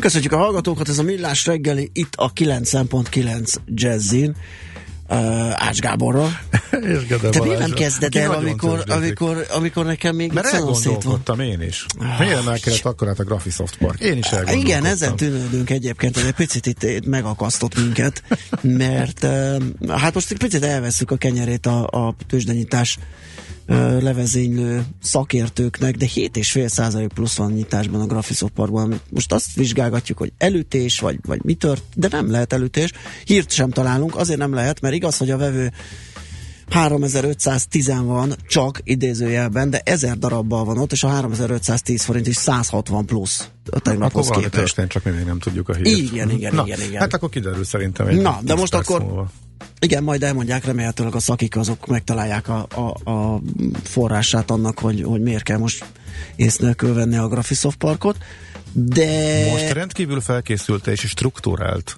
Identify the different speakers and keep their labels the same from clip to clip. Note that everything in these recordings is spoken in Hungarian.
Speaker 1: Köszönjük a hallgatókat, ez a Millás reggeli itt a 9.9 Jazzin. Uh, Ács Gáborra. Te miért nem kezded el, amikor, amikor, amikor nekem még
Speaker 2: Mert elgondolkodtam én is. Miért emelkedett akkor át a Graphisoft Park? Én is elgondolkodtam.
Speaker 1: Igen, ezen tűnődünk egyébként, hogy egy picit itt, itt megakasztott minket, mert uh, hát most egy picit elveszük a kenyerét a, a tőzsdenyítás levezénylő szakértőknek, de 7,5 százalék plusz van nyitásban a Graphisoft Parkban. Most azt vizsgálgatjuk, hogy elütés, vagy, vagy mi tört, de nem lehet elütés. Hírt sem találunk, azért nem lehet, mert igaz, hogy a vevő 3510 van csak idézőjelben, de 1000 darabbal van ott, és a 3510 forint is 160 plusz a tegnaphoz
Speaker 2: akkor
Speaker 1: képest.
Speaker 2: csak mi még nem tudjuk a hírt.
Speaker 1: Igen, igen,
Speaker 2: Na,
Speaker 1: igen, igen.
Speaker 2: Hát akkor kiderül szerintem egy
Speaker 1: Na, de most akkor
Speaker 2: múlva.
Speaker 1: Igen, majd elmondják, remélhetőleg a szakik azok megtalálják a, a, a forrását annak, hogy, hogy miért kell most ész nélkül venni a Graphisoft Parkot. De
Speaker 2: Most rendkívül felkészült és struktúrált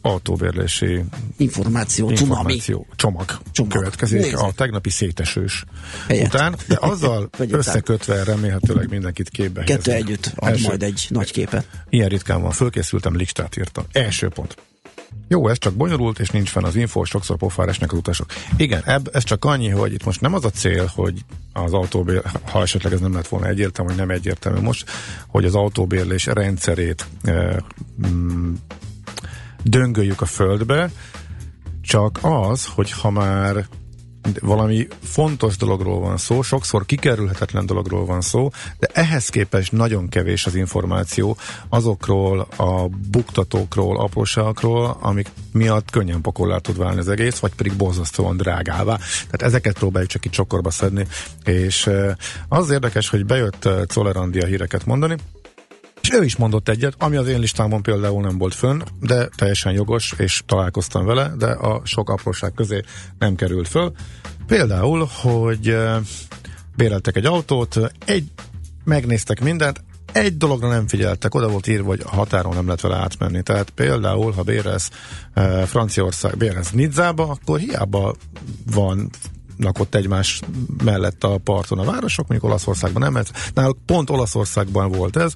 Speaker 2: autóbérlési
Speaker 1: információ,
Speaker 2: információ csomag,
Speaker 1: Csomag.
Speaker 2: következik
Speaker 1: Nézzük.
Speaker 2: a tegnapi szétesős
Speaker 1: Helyett.
Speaker 2: után, de azzal összekötve remélhetőleg mindenkit képbe
Speaker 1: Kettő együtt ad
Speaker 2: Első-
Speaker 1: majd egy nagy képet.
Speaker 2: Ilyen ritkán van, fölkészültem, listát írtam. Első pont. Jó, ez csak bonyolult, és nincs fenn az info, sokszor pofára esnek az utasok. Igen, ebb, ez csak annyi, hogy itt most nem az a cél, hogy az autóbér, ha esetleg ez nem lett volna egyértelmű, hogy nem egyértelmű most, hogy az autóbérlés rendszerét e, mm, döngöljük a földbe, csak az, hogy ha már valami fontos dologról van szó, sokszor kikerülhetetlen dologról van szó, de ehhez képest nagyon kevés az információ azokról a buktatókról, apróságokról, amik miatt könnyen pakollá tud válni az egész, vagy pedig borzasztóan drágává. Tehát ezeket próbáljuk csak itt csokorba szedni, és az érdekes, hogy bejött a híreket mondani, és ő is mondott egyet, ami az én listámon például nem volt fönn, de teljesen jogos, és találkoztam vele, de a sok apróság közé nem került föl. Például, hogy béreltek egy autót, egy, megnéztek mindent, egy dologra nem figyeltek, oda volt írva, hogy a határon nem lehet vele átmenni. Tehát például, ha bérelsz eh, Franciaország, bérelsz Nidzába, akkor hiába van ott egymás mellett a parton a városok, mondjuk Olaszországban nem, mert náluk pont Olaszországban volt ez,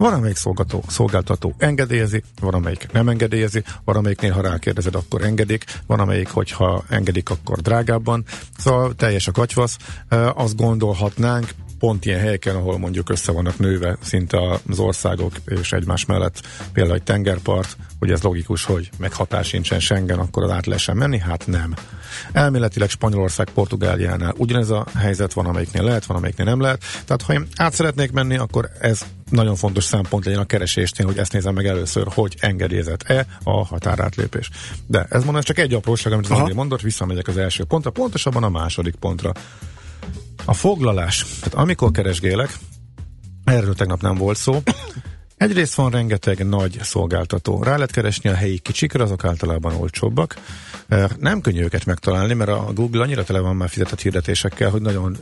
Speaker 2: van, amelyik szolgáltató, szolgáltató engedélyezi, van, amelyik nem engedélyezi, van, amelyiknél, ha rákérdezed, akkor engedik, van, amelyik, hogyha engedik, akkor drágábban. Szóval teljes a katyvasz. Azt gondolhatnánk, pont ilyen helyeken, ahol mondjuk össze vannak nőve szinte az országok és egymás mellett, például egy tengerpart, hogy ez logikus, hogy meghatás sincsen Schengen, akkor az át lehessen menni? Hát nem. Elméletileg Spanyolország, Portugáliánál ugyanez a helyzet van, amelyiknél lehet, van, amelyiknél nem lehet. Tehát ha én át szeretnék menni, akkor ez nagyon fontos szempont legyen a keresésnél, hogy ezt nézem meg először, hogy engedélyezett-e a határátlépés. De ez mondom, ez csak egy apróság, amit az
Speaker 1: Aha.
Speaker 2: André mondott, visszamegyek az első pontra, pontosabban a második pontra. A foglalás. Tehát amikor keresgélek, erről tegnap nem volt szó, Egyrészt van rengeteg nagy szolgáltató. Rá lehet keresni a helyi kicsikre, azok általában olcsóbbak. Nem könnyű őket megtalálni, mert a Google annyira tele van már fizetett hirdetésekkel, hogy nagyon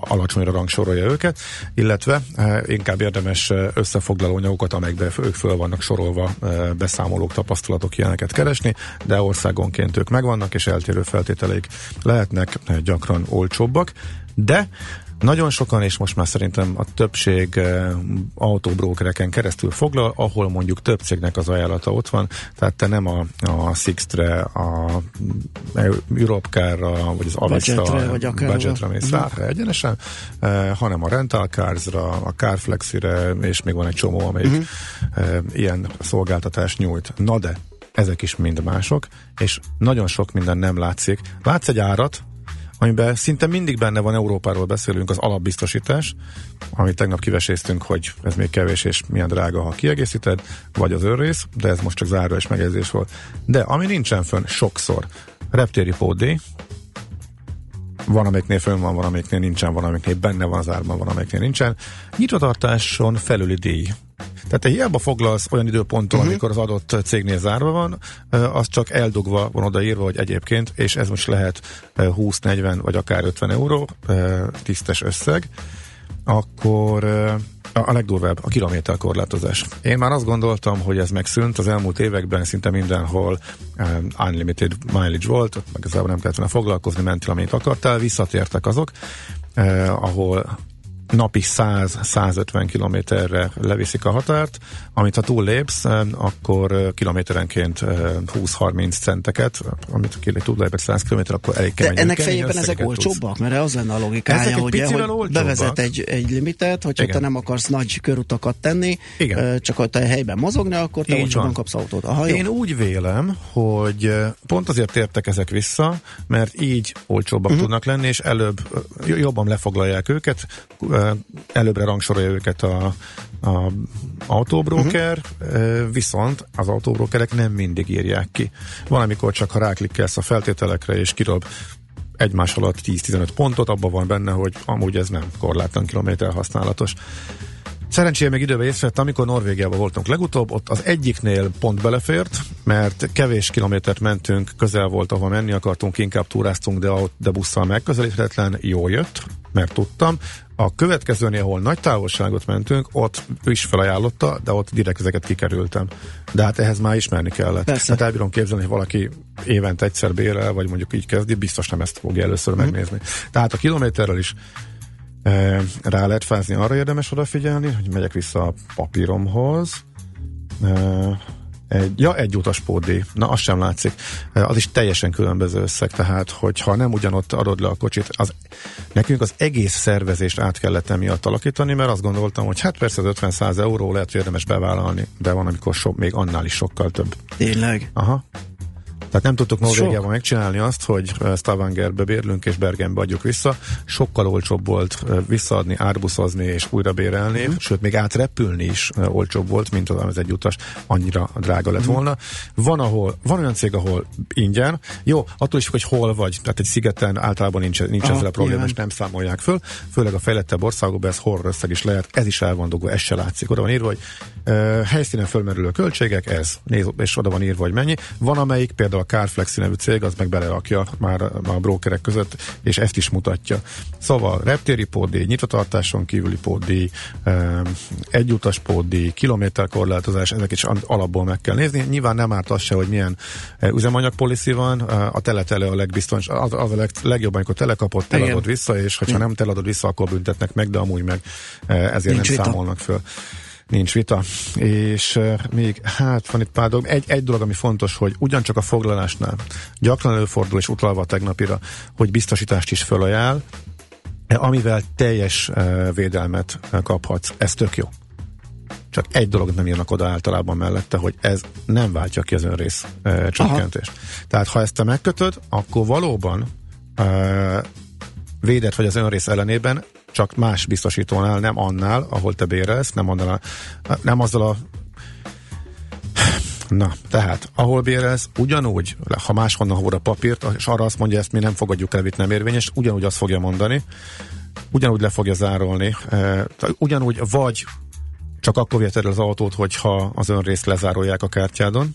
Speaker 2: alacsonyra rangsorolja őket, illetve inkább érdemes összefoglaló anyagokat, amelyekbe ők föl vannak sorolva beszámolók, tapasztalatok, ilyeneket keresni, de országonként ők megvannak, és eltérő feltételeik lehetnek eh, gyakran olcsóbbak, de nagyon sokan, és most már szerintem a többség uh, autóbrókereken keresztül foglal, ahol mondjuk több cégnek az ajánlata ott van, tehát te nem a, a Sixtre, a Europcar-ra, vagy az
Speaker 1: Budgetre,
Speaker 2: Avista
Speaker 1: vagy akárhova.
Speaker 2: budgetre mész rá egyenesen, uh, hanem a Rental Cars-ra, a Carflexire, és még van egy csomó, amelyik
Speaker 1: Mhm.
Speaker 2: uh, ilyen szolgáltatást nyújt. Na de, ezek is mind mások, és nagyon sok minden nem látszik. Látsz egy árat, amiben szinte mindig benne van, Európáról beszélünk, az alapbiztosítás, amit tegnap kiveséztünk, hogy ez még kevés és milyen drága, ha kiegészíted, vagy az önrész, de ez most csak záró és megjegyzés volt. De ami nincsen fönn sokszor, reptéri pótdíj, van, amiknél fönn van, van, amiknél nincsen, van, amiknél benne van az árban, van, amiknél nincsen. Nyitvatartáson felüli díj. Tehát te hiába foglalsz olyan időponton, uh-huh. amikor az adott cégnél zárva van, az csak eldugva van odaírva, hogy egyébként, és ez most lehet 20-40 vagy akár 50 euró tisztes összeg, akkor a legdurvább a kilométerkorlátozás. Én már azt gondoltam, hogy ez megszűnt, az elmúlt években szinte mindenhol um, unlimited mileage volt, meg igazából nem kellett volna foglalkozni, mentél, amit akartál, visszatértek azok, uh, ahol napi 100-150 kilométerre leviszik a határt, amit ha túllépsz, akkor kilométerenként 20-30 centeket, amit lépni 100 km, akkor elég kemény.
Speaker 1: De ennek fejében ezek olcsóbbak? Mert az lenne a logikája, hogy, hogy bevezet egy, egy limitet, hogyha Igen. te nem akarsz nagy körutakat tenni, Igen. csak ha te helyben mozogni, akkor te olcsóban kapsz autót. Aha,
Speaker 2: Én úgy vélem, hogy pont azért értek ezek vissza, mert így olcsóbbak uh-huh. tudnak lenni, és előbb jobban lefoglalják őket, előbbre rangsorolja őket a, a autóbróker, uh-huh. viszont az autóbrókerek nem mindig írják ki. Van, amikor csak ha ráklikkelsz a feltételekre és kirob egymás alatt 10-15 pontot, abban van benne, hogy amúgy ez nem korlátlan kilométer használatos. Szerencsére még időben észrevett, amikor Norvégiában voltunk legutóbb, ott az egyiknél pont belefért, mert kevés kilométert mentünk, közel volt, ahol menni akartunk, inkább túráztunk, de, de busszal megközelíthetetlen, jó jött, mert tudtam. A következőnél, ahol nagy távolságot mentünk, ott is felajánlotta, de ott direkt ezeket kikerültem. De hát ehhez már ismerni kellett. Persze. Hát elbírom képzelni, hogy valaki évente egyszer bérel, vagy mondjuk így kezdi, biztos nem ezt fogja először mm. megnézni. Tehát a kilométerrel is e, rá lehet fázni, arra érdemes odafigyelni, hogy megyek vissza a papíromhoz. E, egy, ja, egy utas pódi. Na, az sem látszik. Az is teljesen különböző összeg, tehát hogyha nem ugyanott adod le a kocsit, az, nekünk az egész szervezést át kellett emiatt alakítani, mert azt gondoltam, hogy hát persze az 50-100 euró lehet, hogy érdemes bevállalni, de van, amikor so, még annál is sokkal több.
Speaker 1: Tényleg?
Speaker 2: Aha. Tehát nem tudtuk Norvégiában megcsinálni azt, hogy Stavangerbe bérlünk és Bergenbe adjuk vissza. Sokkal olcsóbb volt visszaadni, árbuszozni és újra bérelni, mm. sőt még átrepülni is olcsóbb volt, mint az egy utas, annyira drága lett mm. volna. Van, ahol, van olyan cég, ahol ingyen, jó, attól is, hogy hol vagy, tehát egy szigeten általában nincs, nincs Aha, ezzel a probléma, és nem számolják föl, főleg a fejlettebb országokban ez horror összeg is lehet, ez is el van dugva, ez se látszik. Oda van írva, hogy uh, helyszínen fölmerülő költségek, ez, néz, és oda van írva, hogy mennyi. Van, amelyik például a Carflex nevű cég, az meg belerakja már a brokerek között, és ezt is mutatja. Szóval reptéri pótdíj, nyitvatartáson kívüli pótdíj, egyutas pótdíj, kilométerkorlátozás, ezek is alapból meg kell nézni. Nyilván nem árt az se, hogy milyen üzemanyag policy van, a teletele a legbiztons, az, az a leg, legjobb, amikor telekapott, teladod vissza, és ha nem teladod vissza, akkor büntetnek meg, de amúgy meg ezért Nincs nem vita. számolnak föl. Nincs vita. És még, hát van itt pár dolog. Egy, egy dolog, ami fontos, hogy ugyancsak a foglalásnál gyakran előfordul, és utalva a tegnapira, hogy biztosítást is fölajánl, amivel teljes védelmet kaphatsz. Ez tök jó. Csak egy dolog nem írnak oda általában mellette, hogy ez nem váltja ki az önrész uh, csökkentést. Aha. Tehát ha ezt te megkötöd, akkor valóban uh, védett vagy az önrész ellenében, csak más biztosítónál, nem annál, ahol te bérelsz, nem, annál, nem azzal a Na, tehát, ahol bérelsz, ugyanúgy, ha máshonnan a papírt, és arra azt mondja, ezt mi nem fogadjuk el, itt nem érvényes, ugyanúgy azt fogja mondani, ugyanúgy le fogja zárolni, e, ugyanúgy vagy csak akkor viheted el az autót, hogyha az önrészt lezárolják a kártyádon,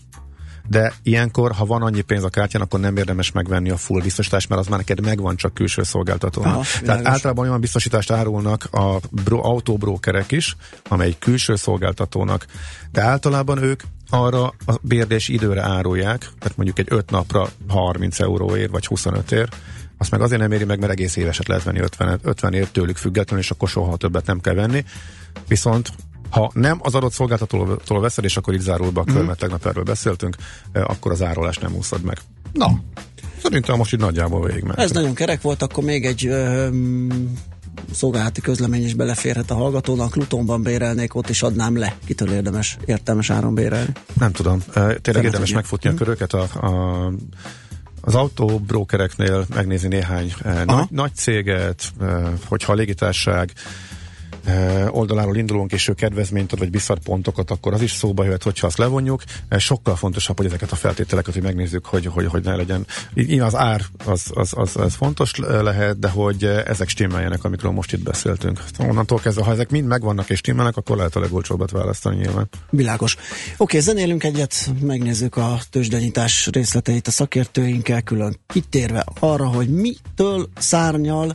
Speaker 2: de ilyenkor, ha van annyi pénz a kártyán, akkor nem érdemes megvenni a full biztosítást, mert az már neked megvan csak külső szolgáltatónak. Aha, Tehát világos. általában olyan biztosítást árulnak a bro, autóbrókerek is, amely külső szolgáltatónak, de általában ők arra a bérdés időre árulják, tehát mondjuk egy 5 napra 30 euróért vagy 25 ér, azt meg azért nem éri meg, mert egész éveset lehet venni 50, 50 ért tőlük függetlenül, és akkor soha többet nem kell venni. Viszont ha nem az adott szolgáltatótól veszed, és akkor így zárul be a kör, mm. mert tegnap erről beszéltünk, eh, akkor az árulás nem úszod meg. Na, szerintem most így nagyjából végig
Speaker 1: Ez nagyon kerek volt, akkor még egy um, szolgálati közlemény is beleférhet a hallgatónak. Lutonban bérelnék, ott is adnám le. Kitől érdemes értelmes áron bérelni?
Speaker 2: Nem tudom. Tényleg Nem érdemes tudja. megfutni a hm? köröket a, a az autóbrókereknél megnézni néhány nagy, nagy céget, hogyha a légitárság oldaláról indulunk, és ő kedvezményt ad, vagy visszad pontokat, akkor az is szóba jöhet, hogyha azt levonjuk. Sokkal fontosabb, hogy ezeket a feltételeket, hogy megnézzük, hogy, hogy, hogy ne legyen. Igen, az ár az, az, az, az fontos lehet, de hogy ezek stimmeljenek, amikről most itt beszéltünk. Onnantól kezdve, ha ezek mind megvannak és stimmelnek, akkor lehet a legolcsóbbat választani nyilván.
Speaker 1: Világos. Oké, zenélünk egyet, megnézzük a tőzsdenyítás részleteit a szakértőinkkel, külön kitérve arra, hogy mitől szárnyal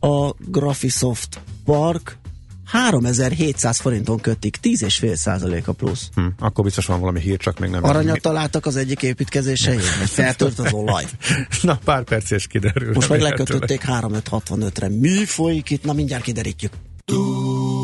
Speaker 1: a Graphisoft Park 3700 forinton kötik, 10,5 százalék a plusz.
Speaker 2: Hm, akkor biztos van valami hír, csak még nem.
Speaker 1: Aranyat találtak az egyik építkezései, vagy feltört az olaj.
Speaker 2: Na, pár perc és kiderül.
Speaker 1: Most meg lekötötték 3565-re. Mi folyik itt? Na, mindjárt kiderítjük.
Speaker 3: Nem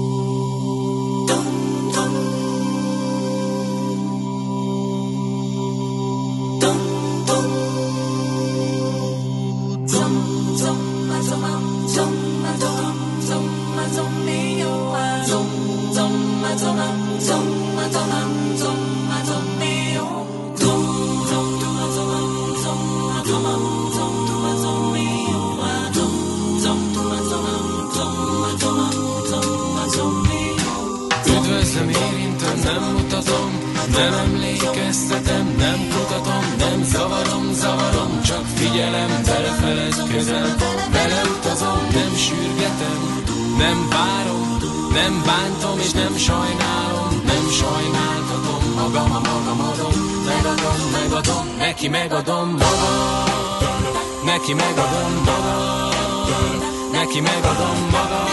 Speaker 3: magam,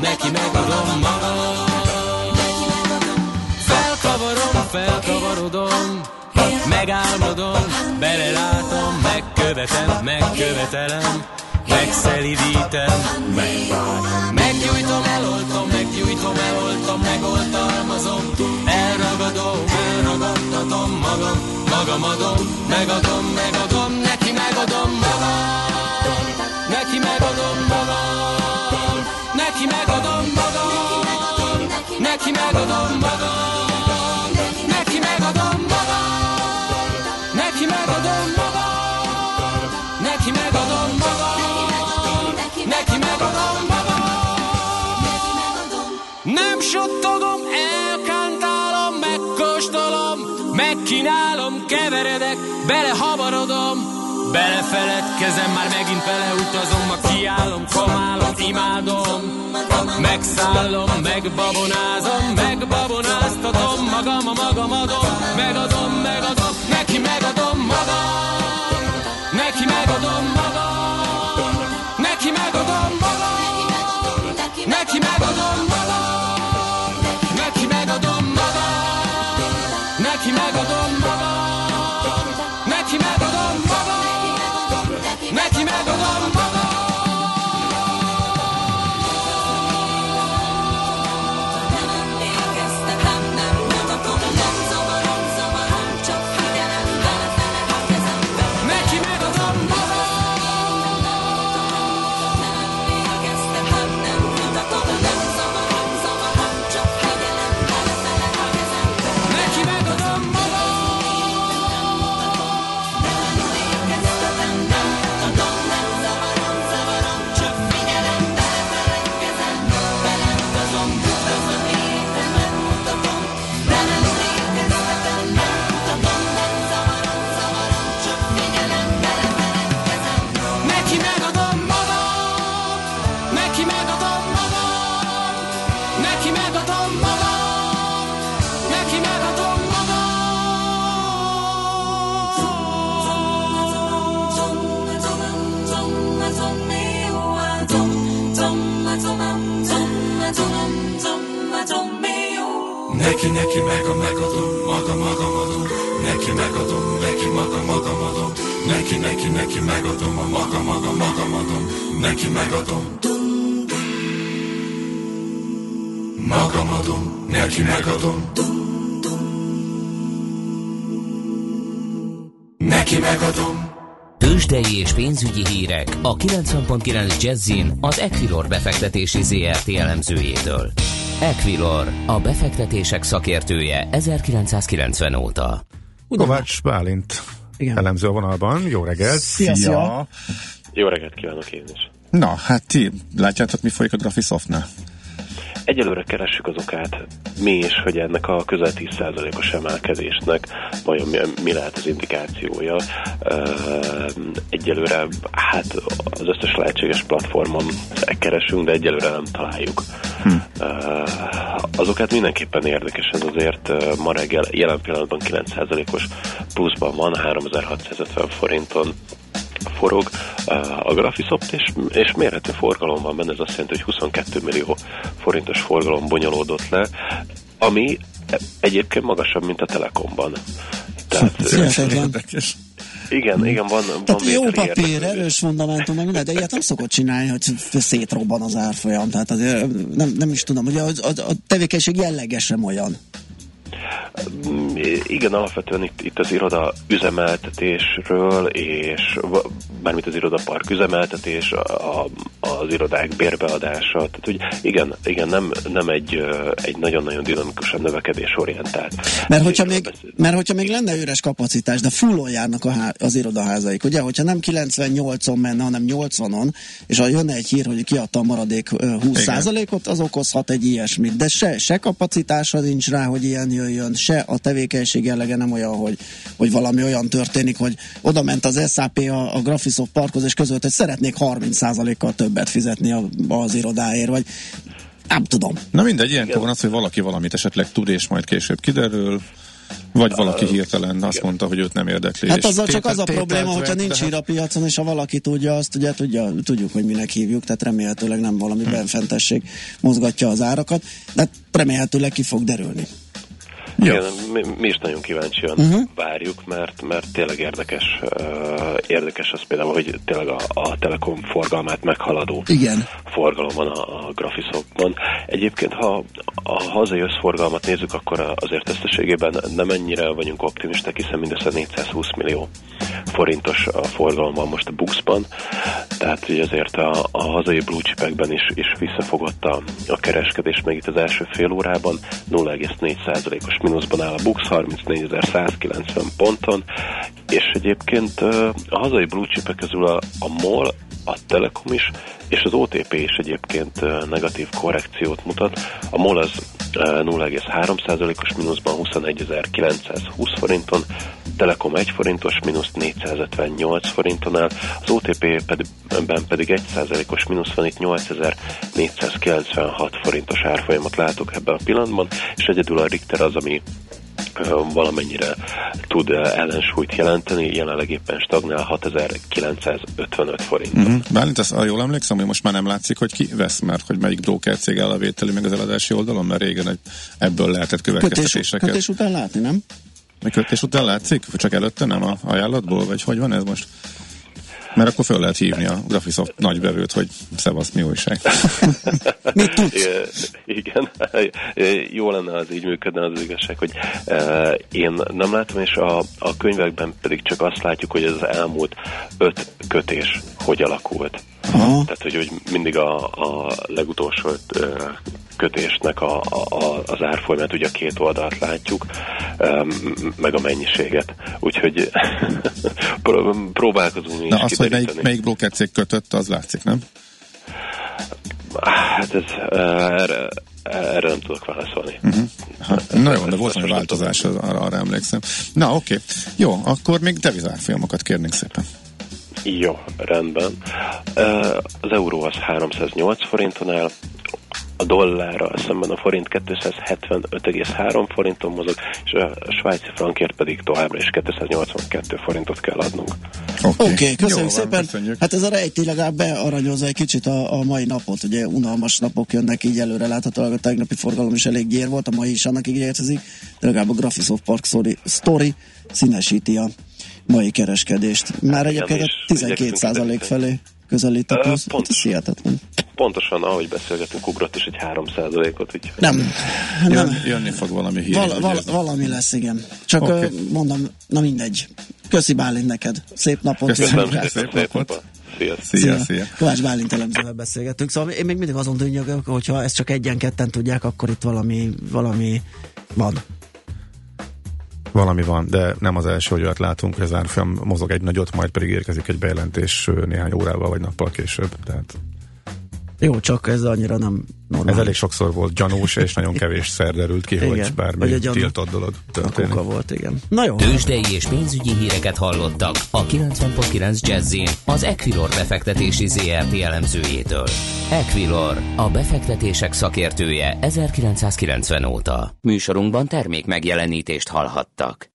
Speaker 3: neki megadom magam. Felkavarodom, megálmodom, belelátom, megkövetem, megkövetelem, megszelidítem, megbánom. Meggyújtom, eloltom, meggyújtom, eloltom, megoltalmazom, elragadom, elragadtatom magam, magam adom, megadom, megadom, neki megadom magam, neki megadom magam, neki megadom magam, neki megadom magam. suttogom, elkántálom, megkóstolom, megkínálom, keveredek, belehavarodom, belefeledkezem, már megint beleutazom, ma kiállom, komálom, imádom, megszállom, megbabonázom, megbabonáztatom, magam a magam adom, megadom, megadom, neki megadom magam, Neki megadom.
Speaker 4: Tőzsdei és pénzügyi hírek a 90.9 Jazzin az Equilor befektetési ZRT elemzőjétől. Equilor, a befektetések szakértője 1990 óta.
Speaker 2: Kovács Bálint Igen. elemző a vonalban. Jó reggelt!
Speaker 1: Szia, szia!
Speaker 5: Jó reggelt kívánok én is!
Speaker 2: Na, hát ti látjátok, mi folyik a Graphisoftnál?
Speaker 5: Egyelőre keressük az okát mi is, hogy ennek a közel 10%-os emelkedésnek vajon mi, mi lehet az indikációja. Egyelőre hát az összes lehetséges platformon keresünk, de egyelőre nem találjuk. Hm. Azokat mindenképpen érdekes, ez azért ma reggel jelen pillanatban 9%-os pluszban van, 3650 forinton forog a Graphisoft, és, és mérhető forgalom van benne, ez azt jelenti, hogy 22 millió forintos forgalom bonyolódott le, ami egyébként magasabb, mint a Telekomban.
Speaker 1: Tehát, érdekes.
Speaker 5: Igen, igen, van,
Speaker 1: Tehát van jó papír, érdeklődés. erős fundamentum, meg minden, de ilyet nem szokott csinálni, hogy szétrobban az árfolyam. Tehát azért nem, nem is tudom, hogy a, a, a tevékenység jellegesen olyan.
Speaker 5: Igen, alapvetően itt, itt az iroda üzemeltetésről, és mármint az irodapark üzemeltetés, a, az irodák bérbeadása, tehát hogy igen, igen nem, nem egy, egy nagyon-nagyon dinamikusan növekedésorientált.
Speaker 1: Mert hogyha, még, mert hogyha még lenne üres kapacitás, de fullon járnak a há, az irodaházaik, ugye? Hogyha nem 98-on menne, hanem 80-on, és ha jönne egy hír, hogy kiadta a maradék 20%-ot, az okozhat egy ilyesmit. De se, se kapacitása nincs rá, hogy ilyen jöjjön, se a tevékenység jellege nem olyan, hogy, hogy valami olyan történik, hogy oda ment az SAP a, a Graphisoft parkhoz, és között, hogy szeretnék 30%-kal többet fizetni a, az irodáért, vagy nem tudom.
Speaker 2: Na mindegy, ilyenkor van az, hogy valaki valamit esetleg tud, és majd később kiderül. Vagy valaki hirtelen azt mondta, hogy őt nem érdekli.
Speaker 1: Hát azzal csak az a probléma, hogyha nincs hír a piacon, és ha valaki tudja, azt ugye tudja, tudjuk, hogy minek hívjuk, tehát remélhetőleg nem valami hmm. benfentesség mozgatja az árakat, de remélhetőleg ki fog derülni.
Speaker 5: Igen, mi, mi is nagyon kíváncsian uh-huh. várjuk, mert, mert tényleg érdekes, uh, érdekes az például, hogy tényleg a, a Telekom forgalmát meghaladó
Speaker 1: Igen.
Speaker 5: forgalom van a, a Graphisoftban. Egyébként, ha a hazai összforgalmat nézzük, akkor azért összességében nem ennyire vagyunk optimisták, hiszen mindössze 420 millió forintos a forgalom van most a Buxban, tehát hogy azért a, a hazai blue chipekben is, is visszafogott a, a kereskedés, meg itt az első fél órában 0,4%-os mínuszban áll a Bux 34.190 ponton, és egyébként a hazai blue közül a, a MOL, a Telekom is, és az OTP is egyébként negatív korrekciót mutat. A MOL az 0,3%-os mínuszban 21.920 forinton, Telekom 1 forintos mínusz 458 forinton az OTP pedig, pedig 1%-os mínusz van, itt 8496 forintos árfolyamat látok ebben a pillanatban, és egyedül a Richter az, ami valamennyire tud ellensúlyt jelenteni, jelenleg éppen stagnál 6955 forint. Mm-hmm.
Speaker 2: Bálint, azt, jól emlékszem, hogy most már nem látszik, hogy ki vesz, mert hogy melyik broker cég áll a vételi meg az eladási oldalon, mert régen egy, ebből lehetett következtetéseket.
Speaker 1: Kötés, kötés után látni, nem?
Speaker 2: A kötés után látszik? Vagy csak előtte nem a ajánlatból? Vagy hogy van ez most? Mert akkor fel lehet hívni a Graphisoft nagybevőt, hogy szevasz, mi újság.
Speaker 1: Mit tudsz?
Speaker 5: Igen, jó lenne az így működne az igazság, hogy én nem látom, és a, a könyvekben pedig csak azt látjuk, hogy ez az elmúlt öt kötés hogy alakult. Aha. Tehát, hogy, hogy mindig a, a legutolsó uh, kötésnek a, a, az árfolyamát, ugye a két oldalt látjuk, meg a mennyiséget. Úgyhogy próbálkozunk mi
Speaker 2: Na azt, hogy melyik, melyik broker cég kötött, az látszik, nem?
Speaker 5: Hát ez erre, erre nem tudok válaszolni.
Speaker 2: Uh-huh. Na jó, de volt egy változás, arra, arra emlékszem. Na oké, okay. jó, akkor még devizárfolyamokat kérnénk szépen.
Speaker 5: Jó, rendben. Az euró az 308 forinton áll, a dollárral szemben a forint 275,3 forinton mozog, és a svájci frankért pedig továbbra is 282 forintot kell adnunk.
Speaker 1: Oké, okay. okay, köszönjük Jó, szépen. Köszönjük. Hát ez a rejti legalább bearanyozza egy kicsit a, a mai napot, ugye unalmas napok jönnek így előre láthatóan, a tegnapi forgalom is elég gyér volt, a mai is annak ígérkezik, de legalább a Graphisoft Park story, story színesíti a mai kereskedést. Már egyébként a 12 felé közelít a plusz. Pont, ez hihetetlen.
Speaker 5: Pontosan, ahogy beszélgetünk, ugrott is egy 3%-ot. Úgy.
Speaker 1: Nem.
Speaker 2: nem. Jön, jönni fog valami hír. Val,
Speaker 1: val, valami lesz, igen. Csak okay. mondom, na mindegy. Köszi Bálint neked. Szép napot.
Speaker 5: Köszönöm, szép, szép napot.
Speaker 2: Szia. Szia, szia.
Speaker 1: Kovács Bálint elemzővel beszélgettünk. Szóval én még mindig azon dönnyögök, hogyha ezt csak egyen-ketten tudják, akkor itt valami, valami van.
Speaker 2: Valami van, de nem az első, hogy olyat látunk, hogy az árfolyam mozog egy nagyot, majd pedig érkezik egy bejelentés néhány órával vagy nappal később. Tehát...
Speaker 1: Jó, csak ez annyira nem normális.
Speaker 2: Ez elég sokszor volt gyanús, és nagyon kevés szer derült ki,
Speaker 1: Igen,
Speaker 2: hogy
Speaker 1: hogy a
Speaker 2: bármi
Speaker 1: gyanú-
Speaker 2: tiltott dolog
Speaker 1: A
Speaker 2: történik.
Speaker 1: kuka volt, igen. Na jó.
Speaker 4: Tőzsdei és pénzügyi híreket hallottak a 90.9 Jazzin az Equilor befektetési ZRT elemzőjétől. Equilor, a befektetések szakértője 1990 óta. Műsorunkban termék megjelenítést hallhattak.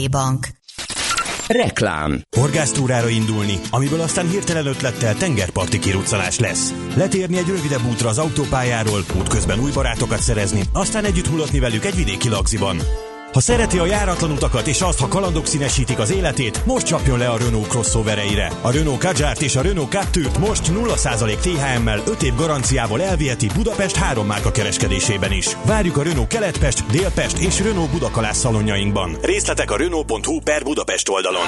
Speaker 6: Bank.
Speaker 4: Reklám
Speaker 7: Horgásztúrára indulni, amiből aztán hirtelen ötlettel tengerparti kiruccanás lesz. Letérni egy rövidebb útra az autópályáról, útközben új barátokat szerezni, aztán együtt hullatni velük egy vidéki lagziban. Ha szereti a járatlan utakat és azt, ha kalandok színesítik az életét, most csapjon le a Renault crossovereire. A Renault Kadjárt és a Renault Captur-t most 0% THM-mel 5 év garanciával elviheti Budapest három márka kereskedésében is. Várjuk a Renault Keletpest, Délpest és Renault Budakalász szalonjainkban. Részletek a Renault.hu per Budapest oldalon.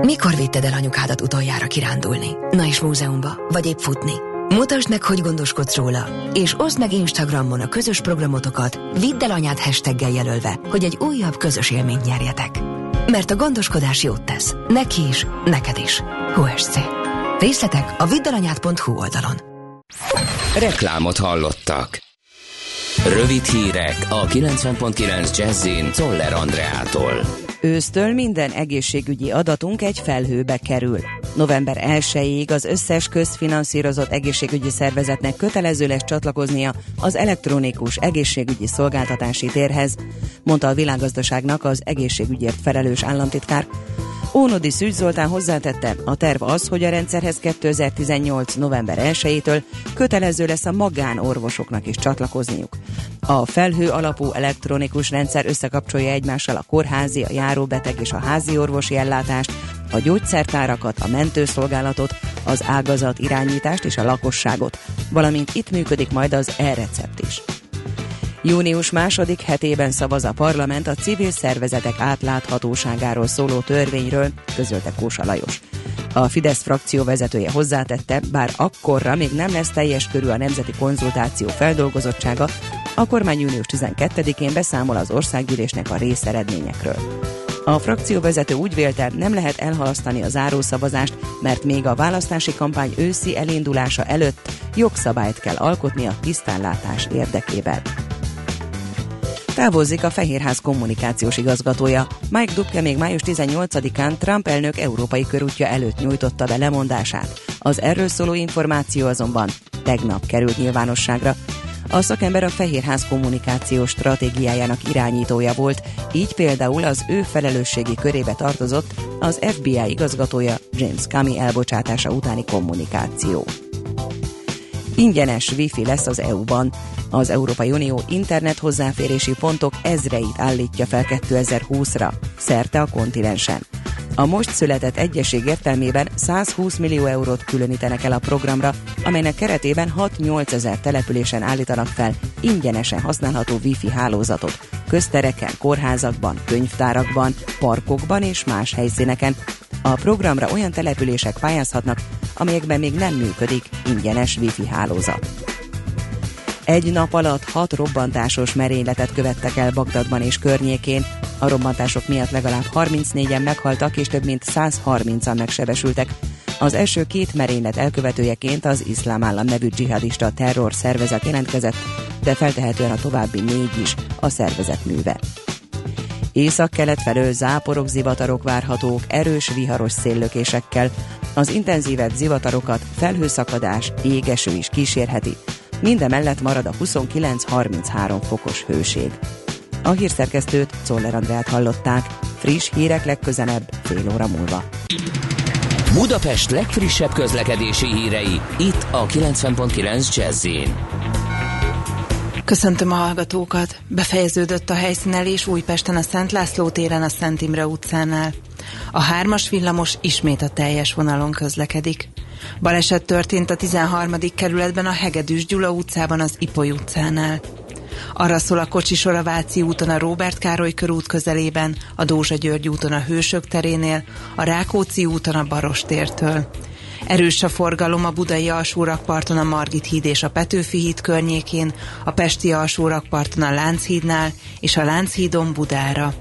Speaker 8: Mikor vitted el anyukádat utoljára kirándulni? Na és múzeumba? Vagy épp futni? Mutasd meg, hogy gondoskodsz róla, és oszd meg Instagramon a közös programotokat, vidd el anyád hashtaggel jelölve, hogy egy újabb közös élményt nyerjetek. Mert a gondoskodás jót tesz. Neki is, neked is. HSC. Részletek a viddalanyád.hu oldalon.
Speaker 4: Reklámot hallottak. Rövid hírek a 90.9 Jazzin Toller Andreától.
Speaker 9: Ősztől minden egészségügyi adatunk egy felhőbe kerül. November 1-ig az összes közfinanszírozott egészségügyi szervezetnek kötelező lesz csatlakoznia az elektronikus egészségügyi szolgáltatási térhez, mondta a világgazdaságnak az egészségügyért felelős államtitkár. Ónodi Szűcs Zoltán hozzátette, a terv az, hogy a rendszerhez 2018. november 1-től kötelező lesz a magánorvosoknak is csatlakozniuk. A felhő alapú elektronikus rendszer összekapcsolja egymással a kórházi, a járóbeteg és a házi orvosi ellátást, a gyógyszertárakat, a mentőszolgálatot, az ágazat irányítást és a lakosságot, valamint itt működik majd az e-recept is. Június második hetében szavaz a parlament a civil szervezetek átláthatóságáról szóló törvényről, közölte Kósa Lajos. A Fidesz frakció vezetője hozzátette, bár akkorra még nem lesz teljes körű a nemzeti konzultáció feldolgozottsága, a kormány június 12-én beszámol az országgyűlésnek a részeredményekről. A frakcióvezető úgy vélte, nem lehet elhalasztani a zárószavazást, mert még a választási kampány őszi elindulása előtt jogszabályt kell alkotni a tisztánlátás érdekében. Távozik a Fehérház kommunikációs igazgatója. Mike Dubke még május 18-án Trump elnök európai körútja előtt nyújtotta be lemondását. Az erről szóló információ azonban tegnap került nyilvánosságra. A szakember a Fehérház kommunikációs stratégiájának irányítója volt, így például az ő felelősségi körébe tartozott az FBI igazgatója James Comey elbocsátása utáni kommunikáció. Ingyenes wifi lesz az EU-ban. Az Európai Unió internet hozzáférési pontok ezreit állítja fel 2020-ra, szerte a kontinensen. A most született egyesség értelmében 120 millió eurót különítenek el a programra, amelynek keretében 6-8 ezer településen állítanak fel ingyenesen használható wifi hálózatot, köztereken, kórházakban, könyvtárakban, parkokban és más helyszíneken. A programra olyan települések pályázhatnak, amelyekben még nem működik ingyenes wifi hálózat. Egy nap alatt hat robbantásos merényletet követtek el Bagdadban és környékén. A robbantások miatt legalább 34-en meghaltak és több mint 130-an megsebesültek. Az első két merénylet elkövetőjeként az iszlám állam nevű dzsihadista terror szervezet jelentkezett, de feltehetően a további négy is a szervezet műve. Észak-kelet felől záporok, zivatarok várhatók erős viharos széllökésekkel. Az intenzívebb zivatarokat felhőszakadás, égeső is kísérheti. Mindemellett marad a 29-33 fokos hőség. A hírszerkesztőt Czoller Andrát hallották. Friss hírek legközelebb fél óra múlva.
Speaker 4: Budapest legfrissebb közlekedési hírei, itt a 90.9 jazz
Speaker 10: Köszöntöm a hallgatókat! Befejeződött a helyszínelés Újpesten a Szent László téren a Szent Imre utcánál. A hármas villamos ismét a teljes vonalon közlekedik. Baleset történt a 13. kerületben a Hegedűs Gyula utcában az Ipoly utcánál. Arra szól a kocsisor a Váci úton a Róbert Károly körút közelében, a Dózsa György úton a Hősök terénél, a Rákóczi úton a Barostértől. Erős a forgalom a budai alsórakparton a Margit híd és a Petőfi híd környékén, a pesti alsórakparton a Lánchídnál és a Lánchídon Budára.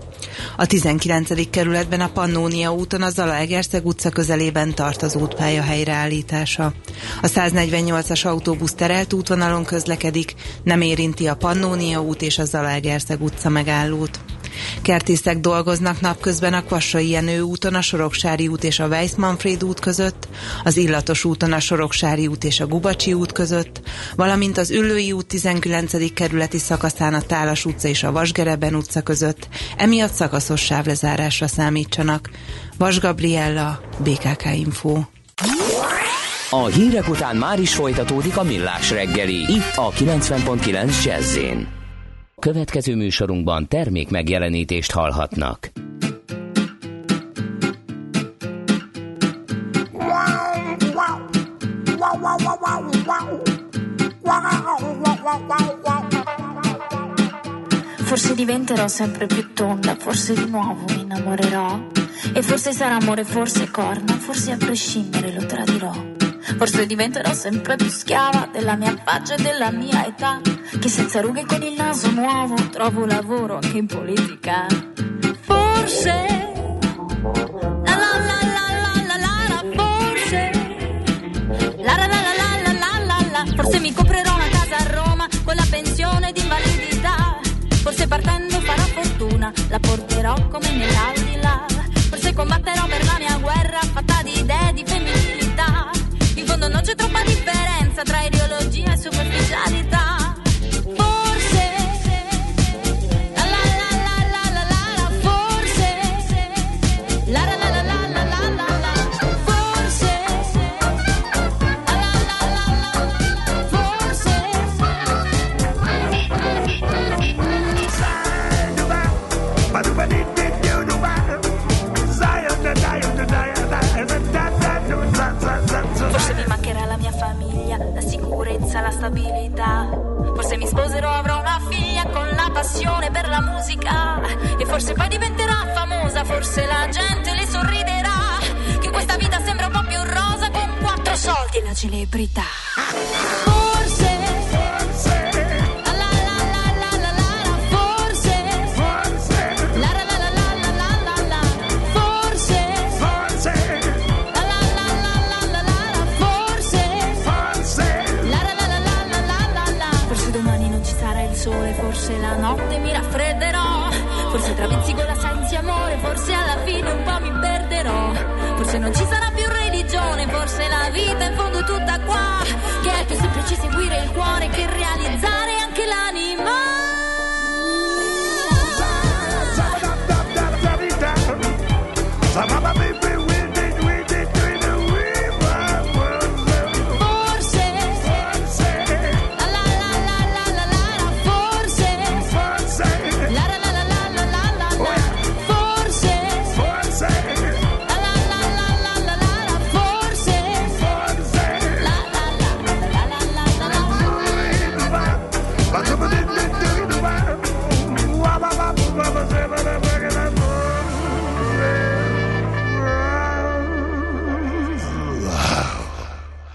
Speaker 10: A 19. kerületben a Pannónia úton a Zalaegerszeg utca közelében tart az útpálya helyreállítása. A 148-as autóbusz terelt útvonalon közlekedik, nem érinti a Pannónia út és a Zalaegerszeg utca megállót. Kertészek dolgoznak napközben a Kvassai Jenő úton, a Soroksári út és a Weiss-Manfred út között, az Illatos úton a Soroksári út és a Gubacsi út között, valamint az Üllői út 19. kerületi szakaszán a Tálas utca és a Vasgereben utca között, emiatt szakaszos sávlezárásra számítsanak. Vas Gabriella, BKK Info.
Speaker 4: A hírek után már is folytatódik a millás reggeli, itt a 90.9 jazz Következő műsorunkban termék megjelenítést hallhatnak.
Speaker 11: Forse diventerò sempre più tonda, forse di nuovo mi innamorerò. E forse sarà amore, forse corna, forse a prescindere lo tradirò. Forse diventerò sempre più schiava della mia faccia e della mia età. Che senza rughe e con il naso nuovo trovo lavoro anche in politica. Forse. La la la la la la la la forse. La la la la la la la la forse mi comprerò una casa a Roma con la pensione di invalidità. Forse partendo farò fortuna, la porterò come nell'aldilà. Forse combatterò per la mia guerra fatta di idee di femminismo c'è troppa differenza tra ideologia sicurezza, la stabilità. Forse mi sposerò, avrò una figlia con la passione per la musica. E forse poi diventerà famosa, forse la gente le sorriderà. Che questa vita sembra un po' più rosa con quattro soldi e la celebrità. Forse. Non ci sarà più religione, forse la vita in fondo è tutta qua. Che è più semplice seguire il cuore che realizzare anche l'anima. Forse.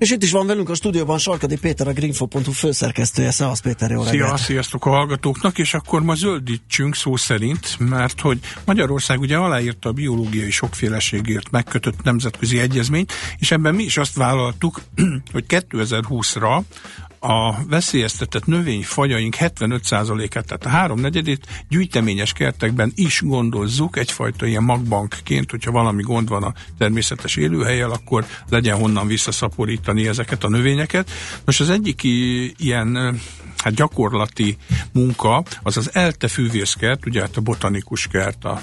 Speaker 1: És itt is van velünk a stúdióban Sarkadi Péter, a greenfo.hu főszerkesztője. Szevasz Péter, jó
Speaker 12: Szia, sziasztok a hallgatóknak, és akkor ma zöldítsünk szó szerint, mert hogy Magyarország ugye aláírta a biológiai sokféleségért megkötött nemzetközi egyezményt, és ebben mi is azt vállaltuk, hogy 2020-ra a veszélyeztetett növényfajaink 75%-át, tehát a háromnegyedét gyűjteményes kertekben is gondozzuk, egyfajta ilyen magbankként, hogyha valami gond van a természetes élőhelyel, akkor legyen honnan visszaszaporítani ezeket a növényeket. Most az egyik ilyen hát gyakorlati munka, az az ELTE fűvészkert, ugye hát a botanikus kert, a,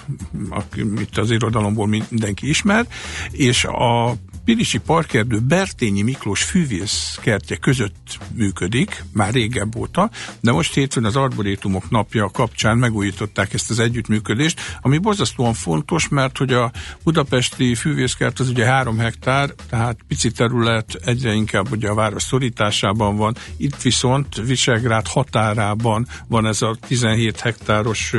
Speaker 12: a, amit az irodalomból mindenki ismer, és a Pilisi Parkerdő Bertényi Miklós fűvész kertje között működik, már régebb óta, de most hétfőn az Arborétumok napja kapcsán megújították ezt az együttműködést, ami borzasztóan fontos, mert hogy a budapesti fűvészkert az ugye három hektár, tehát pici terület egyre inkább ugye a város szorításában van, itt viszont Visegrád határában van ez a 17 hektáros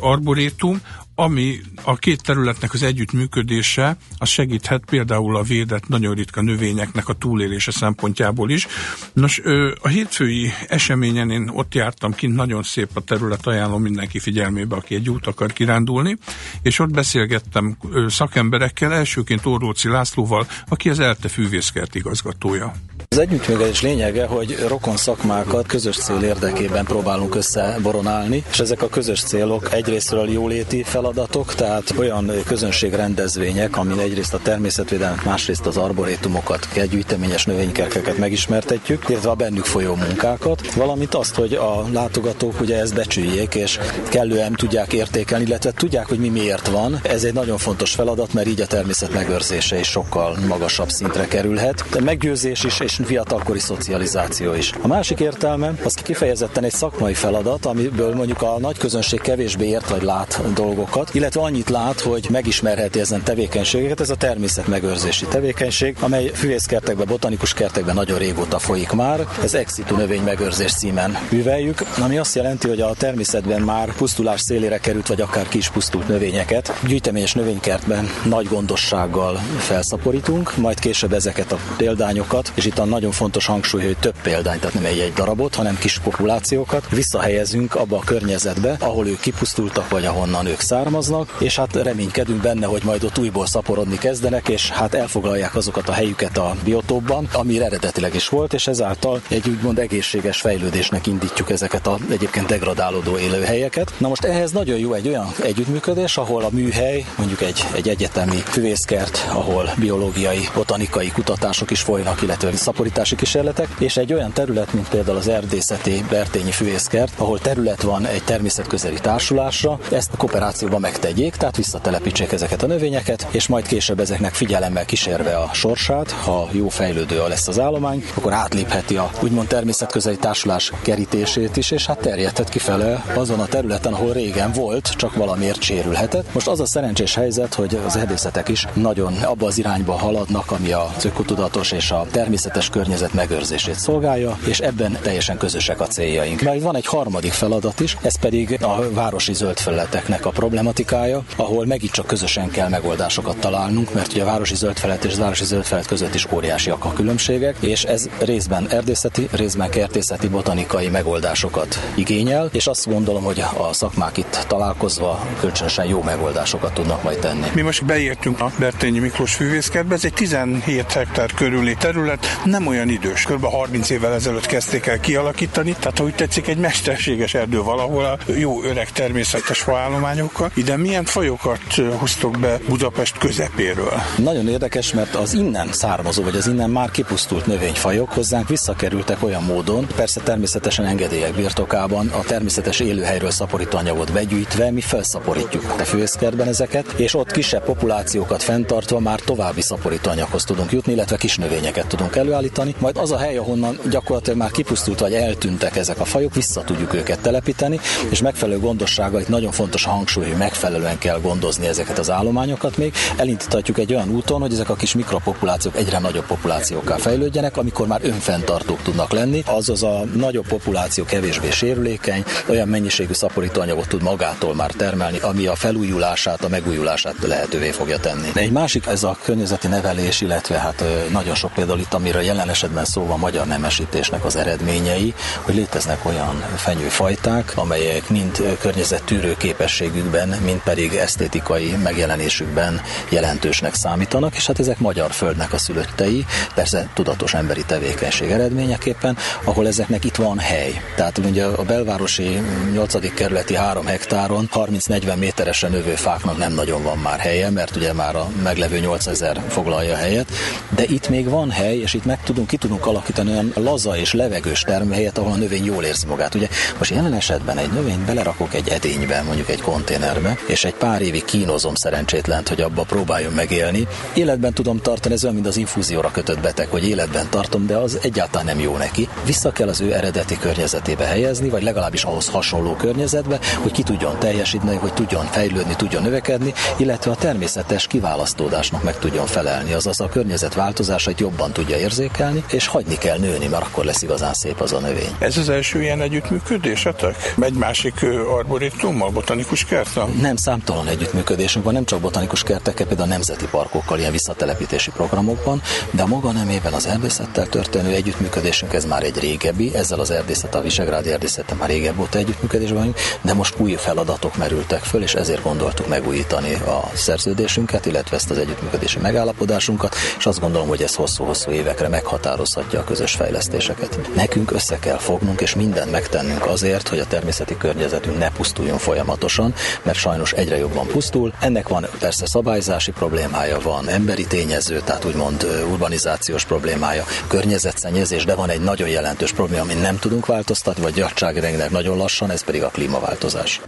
Speaker 12: arborétum, ami a két területnek az együttműködése, az segíthet például a védett, nagyon ritka növényeknek a túlélése szempontjából is. Nos, a hétfői eseményen én ott jártam kint, nagyon szép a terület, ajánlom mindenki figyelmébe, aki egy út akar kirándulni, és ott beszélgettem szakemberekkel, elsőként Orlóci Lászlóval, aki az ELTE fűvészkert igazgatója.
Speaker 13: Az együttműködés lényege, hogy rokon szakmákat közös cél érdekében próbálunk összeboronálni, és ezek a közös célok egyrésztről jóléti feladatok, tehát olyan közönségrendezvények, amin egyrészt a természetvédelmet, másrészt az arborétumokat, gyűjteményes növénykerkeket megismertetjük, illetve a bennük folyó munkákat, valamint azt, hogy a látogatók ugye ezt becsüljék, és kellően tudják értékelni, illetve tudják, hogy mi miért van. Ez egy nagyon fontos feladat, mert így a természet megőrzése is sokkal magasabb szintre kerülhet. De meggyőzés is és fiatalkori szocializáció is. A másik értelme az kifejezetten egy szakmai feladat, amiből mondjuk a nagy közönség kevésbé ért vagy lát dolgokat, illetve annyit lát, hogy megismerheti ezen tevékenységeket. Ez a természet megőrzési tevékenység, amely fűvészkertekben, botanikus kertekben nagyon régóta folyik már. Ez exitu növény megőrzés címen műveljük, ami azt jelenti, hogy a természetben már pusztulás szélére került, vagy akár kis pusztult növényeket gyűjteményes növénykertben nagy gondossággal felszaporítunk, majd később ezeket a példányokat, és itt a nagyon fontos hangsúly, hogy több példányt, tehát nem egy-egy darabot, hanem kis populációkat visszahelyezünk abba a környezetbe, ahol ők kipusztultak, vagy ahonnan ők származnak, és hát reménykedünk benne, hogy majd ott újból szaporodni kezdenek, és hát elfoglalják azokat a helyüket a biotópban, ami eredetileg is volt, és ezáltal egy úgymond egészséges fejlődésnek indítjuk ezeket a egyébként degradálódó élőhelyeket. Na most ehhez nagyon jó egy olyan együttműködés, ahol a műhely, mondjuk egy, egy egyetemi füvészkert, ahol biológiai, botanikai kutatások is folynak, illetve szaporítási kísérletek, és egy olyan terület, mint például az erdészeti Bertényi Füvészkert, ahol terület van egy természetközeli társulásra, ezt a kooperációban megtegyék, tehát visszatelepítsék ezeket a növényeket, és majd később ezeknek figyelemmel kísérve a sorsát, ha jó fejlődő lesz az állomány, akkor átlépheti a úgymond természetközeli társulás kerítését is, és hát terjedhet kifele azon a területen, ahol régen volt, csak valamiért sérülhetett. Most az a szerencsés helyzet, hogy az erdészetek is nagyon abba az irányba haladnak, ami a ökotudatos és a természetes természetes környezet megőrzését szolgálja, és ebben teljesen közösek a céljaink. Majd van egy harmadik feladat is, ez pedig a városi zöld felületeknek a problematikája, ahol megint csak közösen kell megoldásokat találnunk, mert ugye a városi zöld felület és a városi zöld felület között is óriásiak a különbségek, és ez részben erdészeti, részben kertészeti, botanikai megoldásokat igényel, és azt gondolom, hogy a szakmák itt találkozva kölcsönösen jó megoldásokat tudnak majd tenni.
Speaker 12: Mi most beértünk a Bertényi Miklós fűvészkertbe, ez egy 17 hektár körüli terület, nem olyan idős. Kb. 30 évvel ezelőtt kezdték el kialakítani, tehát úgy tetszik egy mesterséges erdő valahol a jó öreg természetes faállományokkal. Ide milyen fajokat hoztok be Budapest közepéről?
Speaker 13: Nagyon érdekes, mert az innen származó, vagy az innen már kipusztult növényfajok hozzánk visszakerültek olyan módon, persze természetesen engedélyek birtokában a természetes élőhelyről szaporító anyagot begyűjtve mi felszaporítjuk a főszkertben ezeket, és ott kisebb populációkat fenntartva már további szaporító anyaghoz tudunk jutni, illetve kis növényeket tudunk előállítani előállítani, majd az a hely, ahonnan gyakorlatilag már kipusztult vagy eltűntek ezek a fajok, vissza tudjuk őket telepíteni, és megfelelő gondossággal itt nagyon fontos a hangsúly, hogy megfelelően kell gondozni ezeket az állományokat még. Elindíthatjuk egy olyan úton, hogy ezek a kis mikropopulációk egyre nagyobb populációkká fejlődjenek, amikor már önfenntartók tudnak lenni, azaz a nagyobb populáció kevésbé sérülékeny, olyan mennyiségű szaporítóanyagot tud magától már termelni, ami a felújulását, a megújulását lehetővé fogja tenni. Egy másik ez a környezeti nevelés, illetve hát nagyon sok például itt, amiről jelen esetben szóval magyar nemesítésnek az eredményei, hogy léteznek olyan fenyőfajták, amelyek mind környezettűrő képességükben, mind pedig esztétikai megjelenésükben jelentősnek számítanak, és hát ezek magyar földnek a szülöttei, persze tudatos emberi tevékenység eredményeképpen, ahol ezeknek itt van hely. Tehát ugye a belvárosi 8. kerületi 3 hektáron 30-40 méteresen növő fáknak nem nagyon van már helye, mert ugye már a meglevő 8000 foglalja helyet, de itt még van hely, és itt meg tudunk, ki tudunk alakítani olyan laza és levegős termőhelyet, ahol a növény jól érzi magát. Ugye most jelen esetben egy növényt belerakok egy edénybe, mondjuk egy konténerbe, és egy pár évig kínozom szerencsétlent, hogy abba próbáljon megélni. Életben tudom tartani, ez olyan, mint az infúzióra kötött beteg, hogy életben tartom, de az egyáltalán nem jó neki. Vissza kell az ő eredeti környezetébe helyezni, vagy legalábbis ahhoz hasonló környezetbe, hogy ki tudjon teljesíteni, hogy tudjon fejlődni, tudjon növekedni, illetve a természetes kiválasztódásnak meg tudjon felelni, azaz a környezet változásait jobban tudja érzékelni, és hagyni kell nőni, mert akkor lesz igazán szép az a növény.
Speaker 12: Ez az első ilyen együttműködésetek? Egy másik arboritummal, botanikus kerttel?
Speaker 13: Nem, számtalan együttműködésünk van, nem csak botanikus kertekkel, például a nemzeti parkokkal, ilyen visszatelepítési programokban, de a maga nemében az erdészettel történő együttműködésünk ez már egy régebbi, ezzel az erdészet, a Visegrádi erdészettel már régebb óta együttműködésben vagyunk, de most új feladatok merültek föl, és ezért gondoltuk megújítani a szerződésünket, illetve ezt az együttműködési megállapodásunkat, és azt gondolom, hogy ez hosszú-hosszú évekre meghatározhatja a közös fejlesztéseket. Nekünk össze kell fognunk, és mindent megtennünk azért, hogy a természeti környezetünk ne pusztuljon folyamatosan, mert sajnos egyre jobban pusztul. Ennek van persze szabályzási problémája, van emberi tényező, tehát úgymond urbanizációs problémája, környezetszennyezés, de van egy nagyon jelentős probléma, amit nem tudunk változtatni, vagy nagyságrendnek nagyon lassan, ez pedig a klímaváltozás.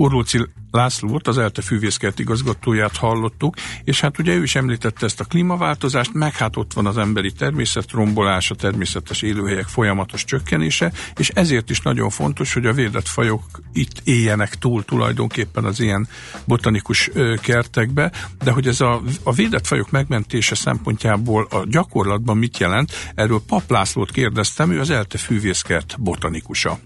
Speaker 12: Urlóci Lászlót, az ELTE fűvészkert igazgatóját hallottuk, és hát ugye ő is említette ezt a klímaváltozást, meg hát ott van az emberi természetrombolás, a természetes élőhelyek folyamatos csökkenése, és ezért is nagyon fontos, hogy a védett fajok itt éljenek túl tulajdonképpen az ilyen botanikus kertekbe, de hogy ez a, a védett fajok megmentése szempontjából a gyakorlatban mit jelent, erről Pap Lászlót kérdeztem, ő az ELTE fűvészkert botanikusa.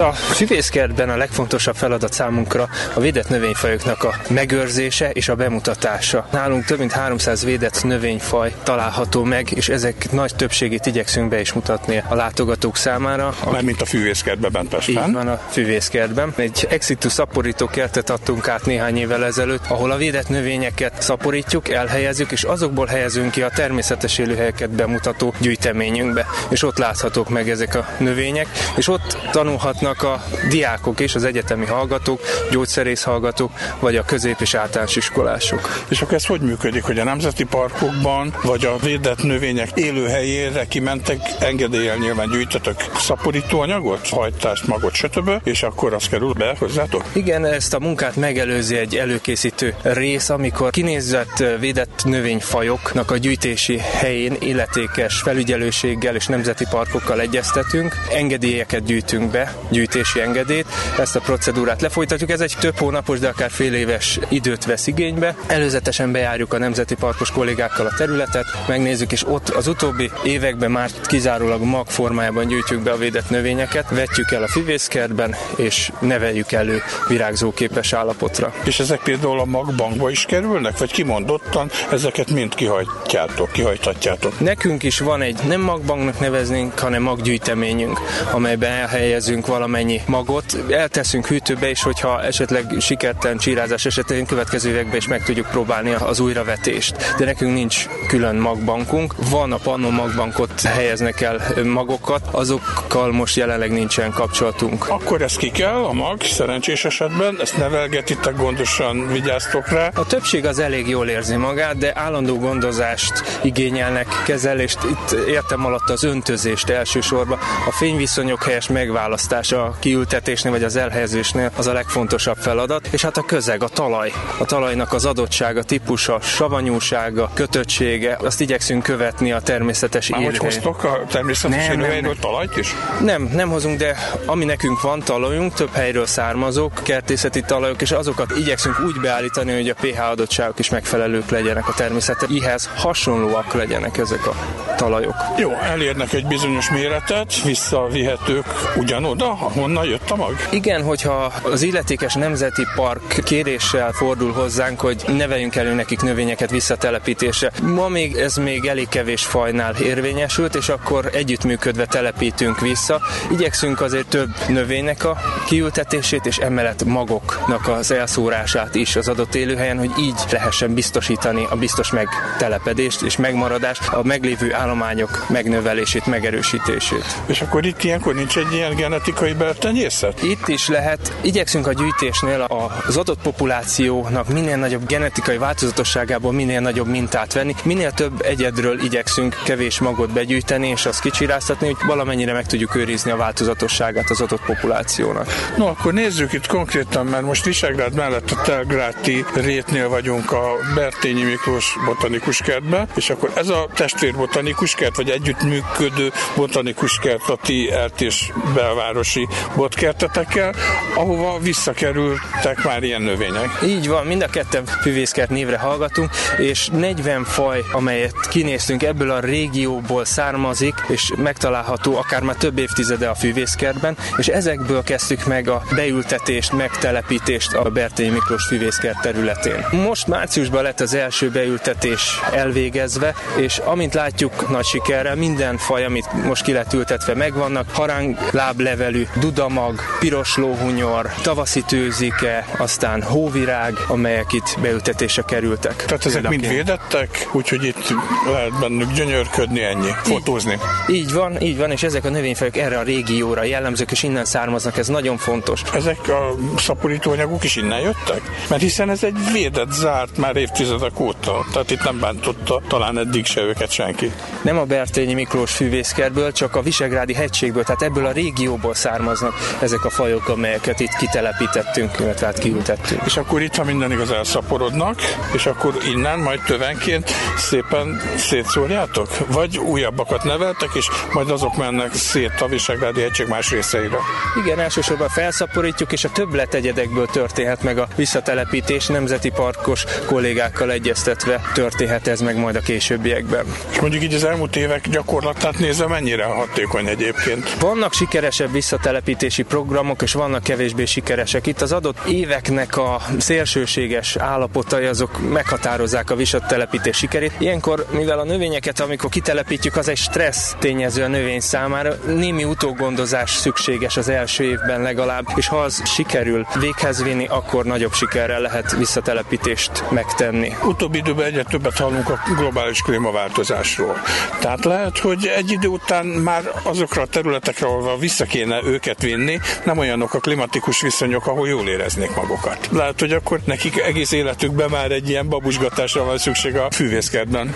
Speaker 14: A füvészkertben a legfontosabb feladat számunkra a védett növényfajoknak a megőrzése és a bemutatása. Nálunk több mint 300 védett növényfaj található meg, és ezek nagy többségét igyekszünk be is mutatni a látogatók számára.
Speaker 12: Mert mint a füvészkertben bent Pesten.
Speaker 14: Így van a füvészkertben. Egy exitu szaporító kertet adtunk át néhány évvel ezelőtt, ahol a védett növényeket szaporítjuk, elhelyezzük, és azokból helyezünk ki a természetes élőhelyeket bemutató gyűjteményünkbe. És ott láthatók meg ezek a növények, és ott tanulhatnak tanulnak a diákok és az egyetemi hallgatók, gyógyszerész hallgatók, vagy a közép- és általános iskolások.
Speaker 12: És akkor ez hogy működik, hogy a nemzeti parkokban, vagy a védett növények élőhelyére kimentek, engedéllyel nyilván gyűjtötök szaporítóanyagot, hajtást, magot, stb., és akkor az kerül be hozzátok?
Speaker 14: Igen, ezt a munkát megelőzi egy előkészítő rész, amikor kinézett védett növényfajoknak a gyűjtési helyén illetékes felügyelőséggel és nemzeti parkokkal egyeztetünk, engedélyeket gyűjtünk be, gyűjtési engedélyt. Ezt a procedúrát lefolytatjuk. Ez egy több hónapos, de akár fél éves időt vesz igénybe. Előzetesen bejárjuk a nemzeti parkos kollégákkal a területet, megnézzük, és ott az utóbbi években már kizárólag mag formájában gyűjtjük be a védett növényeket, vetjük el a füvészkertben, és neveljük elő virágzóképes állapotra.
Speaker 12: És ezek például a magbankba is kerülnek, vagy kimondottan ezeket mind kihajtjátok, kihajtatjátok?
Speaker 14: Nekünk is van egy nem magbanknak neveznénk, hanem maggyűjteményünk, amelyben elhelyezünk valamennyi magot, elteszünk hűtőbe, és hogyha esetleg sikertelen csírázás esetén következő években is meg tudjuk próbálni az újravetést. De nekünk nincs külön magbankunk. Van a Panno magbankot helyeznek el magokat, azokkal most jelenleg nincsen kapcsolatunk.
Speaker 12: Akkor ez ki kell, a mag, szerencsés esetben, ezt nevelgetitek, gondosan vigyáztok rá.
Speaker 14: A többség az elég jól érzi magát, de állandó gondozást igényelnek, kezelést. Itt értem alatt az öntözést elsősorban. A fényviszonyok helyes megválasztása megosztása a kiültetésnél vagy az elhelyezésnél az a legfontosabb feladat, és hát a közeg, a talaj. A talajnak az adottsága, típusa, savanyúsága, kötöttsége, azt igyekszünk követni a természetes
Speaker 12: Már hogy hoztok a természetes élőhelyről talajt is?
Speaker 14: Nem, nem hozunk, de ami nekünk van talajunk, több helyről származók, kertészeti talajok, és azokat igyekszünk úgy beállítani, hogy a pH adottságok is megfelelők legyenek a természetes. Ihez hasonlóak legyenek ezek a talajok.
Speaker 12: Jó, elérnek egy bizonyos méretet, visszavihetők ugyanoda, honnan jött a mag?
Speaker 14: Igen, hogyha az illetékes nemzeti park kéréssel fordul hozzánk, hogy neveljünk elő nekik növényeket visszatelepítésre. Ma még ez még elég kevés fajnál érvényesült, és akkor együttműködve telepítünk vissza. Igyekszünk azért több növénynek a kiültetését, és emellett magoknak az elszórását is az adott élőhelyen, hogy így lehessen biztosítani a biztos megtelepedést és megmaradást, a meglévő állományok megnövelését, megerősítését.
Speaker 12: És akkor itt ilyenkor nincs egy ilyen genetikai bertenyészet?
Speaker 14: Itt is lehet. Igyekszünk a gyűjtésnél az adott populációnak minél nagyobb genetikai változatosságából minél nagyobb mintát venni, minél több egyedről igyekszünk kevés magot begyűjteni, és azt kicsiráztatni, hogy valamennyire meg tudjuk őrizni a változatosságát az adott populációnak.
Speaker 12: No, akkor nézzük itt konkrétan, mert most Visegrád mellett a Telgráti rétnél vagyunk a Bertényi Miklós botanikus kertben, és akkor ez a testvér botanikus kert, vagy együttműködő botanikus kert a ti eltés belvárosi botkertetekkel, ahova visszakerültek már ilyen növények.
Speaker 14: Így van, mind a ketten füvészkert névre hallgatunk, és 40 faj, amelyet kinéztünk ebből a régióból származik, és megtalálható akár már több évtizede a füvészkertben, és ezekből kezdtük meg a beültetést, megtelepítést a Bertényi Miklós füvészkert területén. Most márciusban lett az első beültetés elvégezve, és amint látjuk nagy sikerrel, minden faj, amit most ki lett ültetve megvannak, harang láblevelű, dudamag, piros lóhunyor, tavaszi tőzike, aztán hóvirág, amelyek itt beültetésre kerültek.
Speaker 12: Tehát ezek mind védettek, úgyhogy itt lehet bennük gyönyörködni, ennyi, fotózni.
Speaker 14: Így van, így van, és ezek a növényfajok erre a régióra jellemzők, és innen származnak, ez nagyon fontos.
Speaker 12: Ezek a szaporítóanyagok is innen jöttek? Mert hiszen ez egy védett, zárt már évtizedek óta, tehát itt nem bántotta talán eddig se őket senki.
Speaker 14: Nem a Bertényi Miklós fűvészkerből, csak a Visegrádi hegységből, tehát ebből a régióból származnak ezek a fajok, amelyeket itt kitelepítettünk, illetve hát kiültettünk.
Speaker 12: És akkor itt, ha minden igaz, elszaporodnak, és akkor innen majd tövenként szépen szétszórjátok? Vagy újabbakat neveltek, és majd azok mennek szét a Visegrádi hegység más részeire?
Speaker 14: Igen, elsősorban felszaporítjuk, és a többletegyedekből történhet meg a visszatelepítés, nemzeti parkos kollégákkal egyeztetve történhet ez meg majd a későbbiekben.
Speaker 12: És mondjuk így az elmúlt évek gyakorlatát nézve mennyire hatékony egyébként?
Speaker 14: Vannak sikeresebb visszatelepítési programok, és vannak kevésbé sikeresek. Itt az adott éveknek a szélsőséges állapotai azok meghatározzák a visszatelepítés sikerét. Ilyenkor, mivel a növényeket, amikor kitelepítjük, az egy stressz tényező a növény számára, némi utógondozás szükséges az első évben legalább, és ha az sikerül véghez vinni, akkor nagyobb sikerrel lehet visszatelepítést megtenni.
Speaker 12: Utóbbi időben egyre többet hallunk a globális klímaváltozásról. Tehát lehet, hogy egy idő után már azokra a területekre, ahol vissza kéne őket vinni, nem olyanok a klimatikus viszonyok, ahol jól éreznék magukat. Lehet, hogy akkor nekik egész életükben már egy ilyen babusgatásra van szükség a fűvészkertben.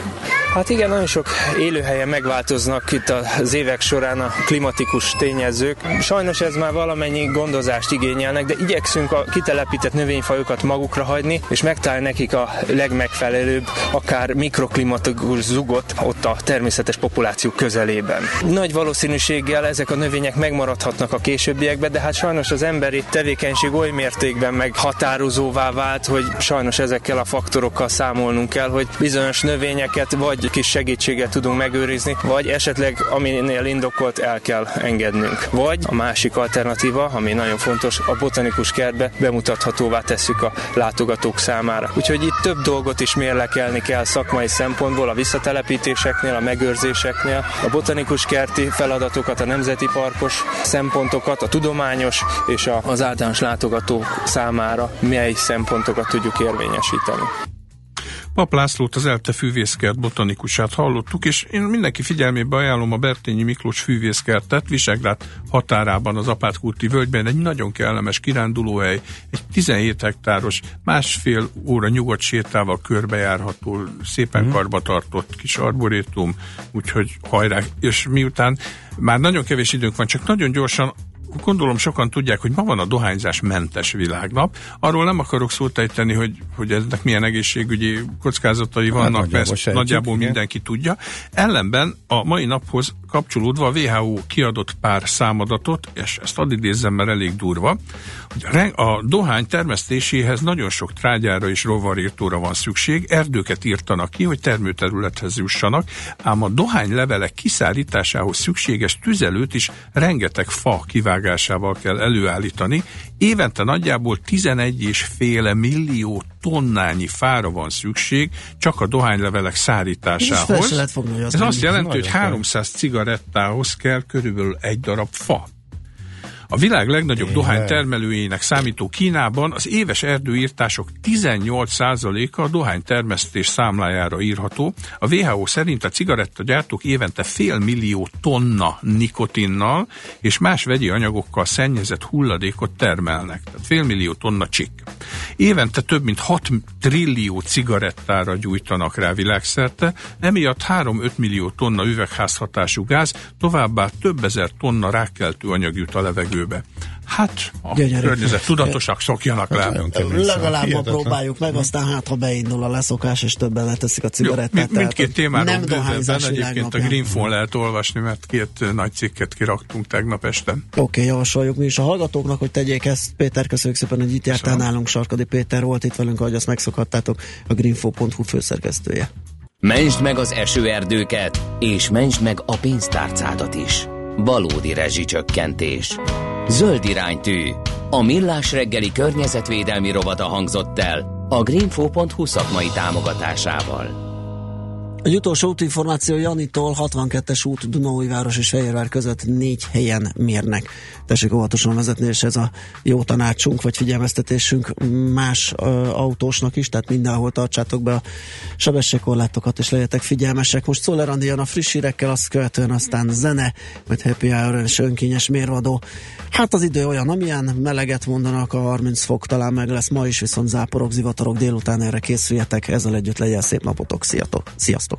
Speaker 14: Hát igen, nagyon sok élőhelyen megváltoznak itt az évek során a klimatikus tényezők. Sajnos ez már valamennyi gondozást igényelnek, de igyekszünk a kitelepített növényfajokat magukra hagyni, és megtalálni nekik a legmegfelelőbb, akár mikroklimatikus zugot ott a természetes populáció közelében. Nagy valószínűséggel ezek a növények megmaradhatnak a későbbiekben, de hát sajnos az emberi tevékenység oly mértékben meghatározóvá vált, hogy sajnos ezekkel a faktorokkal számolnunk kell, hogy bizonyos növényeket vagy kis segítséget tudunk megőrizni, vagy esetleg aminél indokolt el kell engednünk. Vagy a másik alternatíva, ami nagyon fontos, a botanikus kertbe bemutathatóvá tesszük a látogatók számára. Úgyhogy itt több dolgot is mérlekelni kell szakmai szempontból, a visszatelepítéseknél, a megőrzéseknél, a botanikus kerti feladatokat, a nemzeti parkos szempontokat, a tudományos és az általános látogatók számára mely szempontokat tudjuk érvényesíteni.
Speaker 12: Pap Lászlót, az ELTE fűvészkert botanikusát hallottuk, és én mindenki figyelmébe ajánlom a Bertényi Miklós fűvészkertet, Visegrád határában az Apátkurti völgyben egy nagyon kellemes kirándulóhely, egy 17 hektáros, másfél óra nyugodt sétával körbejárható, szépen mm. karba tartott kis arborétum, úgyhogy hajrá, és miután már nagyon kevés időnk van, csak nagyon gyorsan gondolom sokan tudják, hogy ma van a dohányzás mentes világnap. Arról nem akarok szót ejteni, hogy, hogy ennek milyen egészségügyi kockázatai vannak, hát mert nagyjából, sejtjük, mindenki igen. tudja. Ellenben a mai naphoz kapcsolódva a WHO kiadott pár számadatot, és ezt add idézzem, mert elég durva, hogy a dohány termesztéséhez nagyon sok trágyára és rovarírtóra van szükség, erdőket írtanak ki, hogy termőterülethez jussanak, ám a dohány levelek kiszállításához szükséges tüzelőt is rengeteg fa kivágásával kell előállítani. Évente nagyjából 11,5 millió tonnányi fára van szükség csak a dohánylevelek szállításához.
Speaker 1: Fogni,
Speaker 12: Ez azt jelenti, hogy 300 cigarettához kell körülbelül egy darab fa. A világ legnagyobb dohány termelőjének számító Kínában az éves erdőírtások 18%-a a dohány termesztés számlájára írható. A WHO szerint a cigarettagyártók évente fél millió tonna nikotinnal és más vegyi anyagokkal szennyezett hulladékot termelnek. Tehát fél millió tonna csik. Évente több mint 6 trillió cigarettára gyújtanak rá világszerte, emiatt 3-5 millió tonna üvegházhatású gáz, továbbá több ezer tonna rákkeltő anyag jut a levegőbe. Hát, a Gyönyörű. környezet tudatosak szokjanak le.
Speaker 1: Legalább ma próbáljuk meg, aztán hát, ha beindul a leszokás, és többen leteszik a cigarettát.
Speaker 12: Jó, mindkét témáról nem bővebben egyébként a Greenfall lehet olvasni, mert két nagy cikket kiraktunk tegnap este.
Speaker 1: Oké, okay, javasoljuk mi is a hallgatóknak, hogy tegyék ezt. Péter, köszönjük szépen, hogy itt jártál nálunk. Sarkadi Péter volt itt velünk, ahogy azt megszokhattátok, a greenfo.hu főszerkesztője.
Speaker 4: Mentsd meg az esőerdőket, és mentsd meg a pénztárcádat is. Valódi rezsicsökkentés. Zöld iránytű. A millás reggeli környezetvédelmi rovata hangzott el a greenfo.hu szakmai támogatásával.
Speaker 1: Egy utolsó útinformáció Janitól 62-es út Dunaújváros és Fehérvár között négy helyen mérnek. Tessék óvatosan vezetni, és ez a jó tanácsunk, vagy figyelmeztetésünk más ö, autósnak is, tehát mindenhol tartsátok be a sebességkorlátokat, és legyetek figyelmesek. Most Szoller Andi jön a friss hírekkel, azt követően aztán zene, vagy happy hour és önkényes mérvadó. Hát az idő olyan, amilyen meleget mondanak, a 30 fok talán meg lesz ma is, viszont záporok, zivatarok délután erre készüljetek, ezzel együtt legyen szép napotok, sziasztok!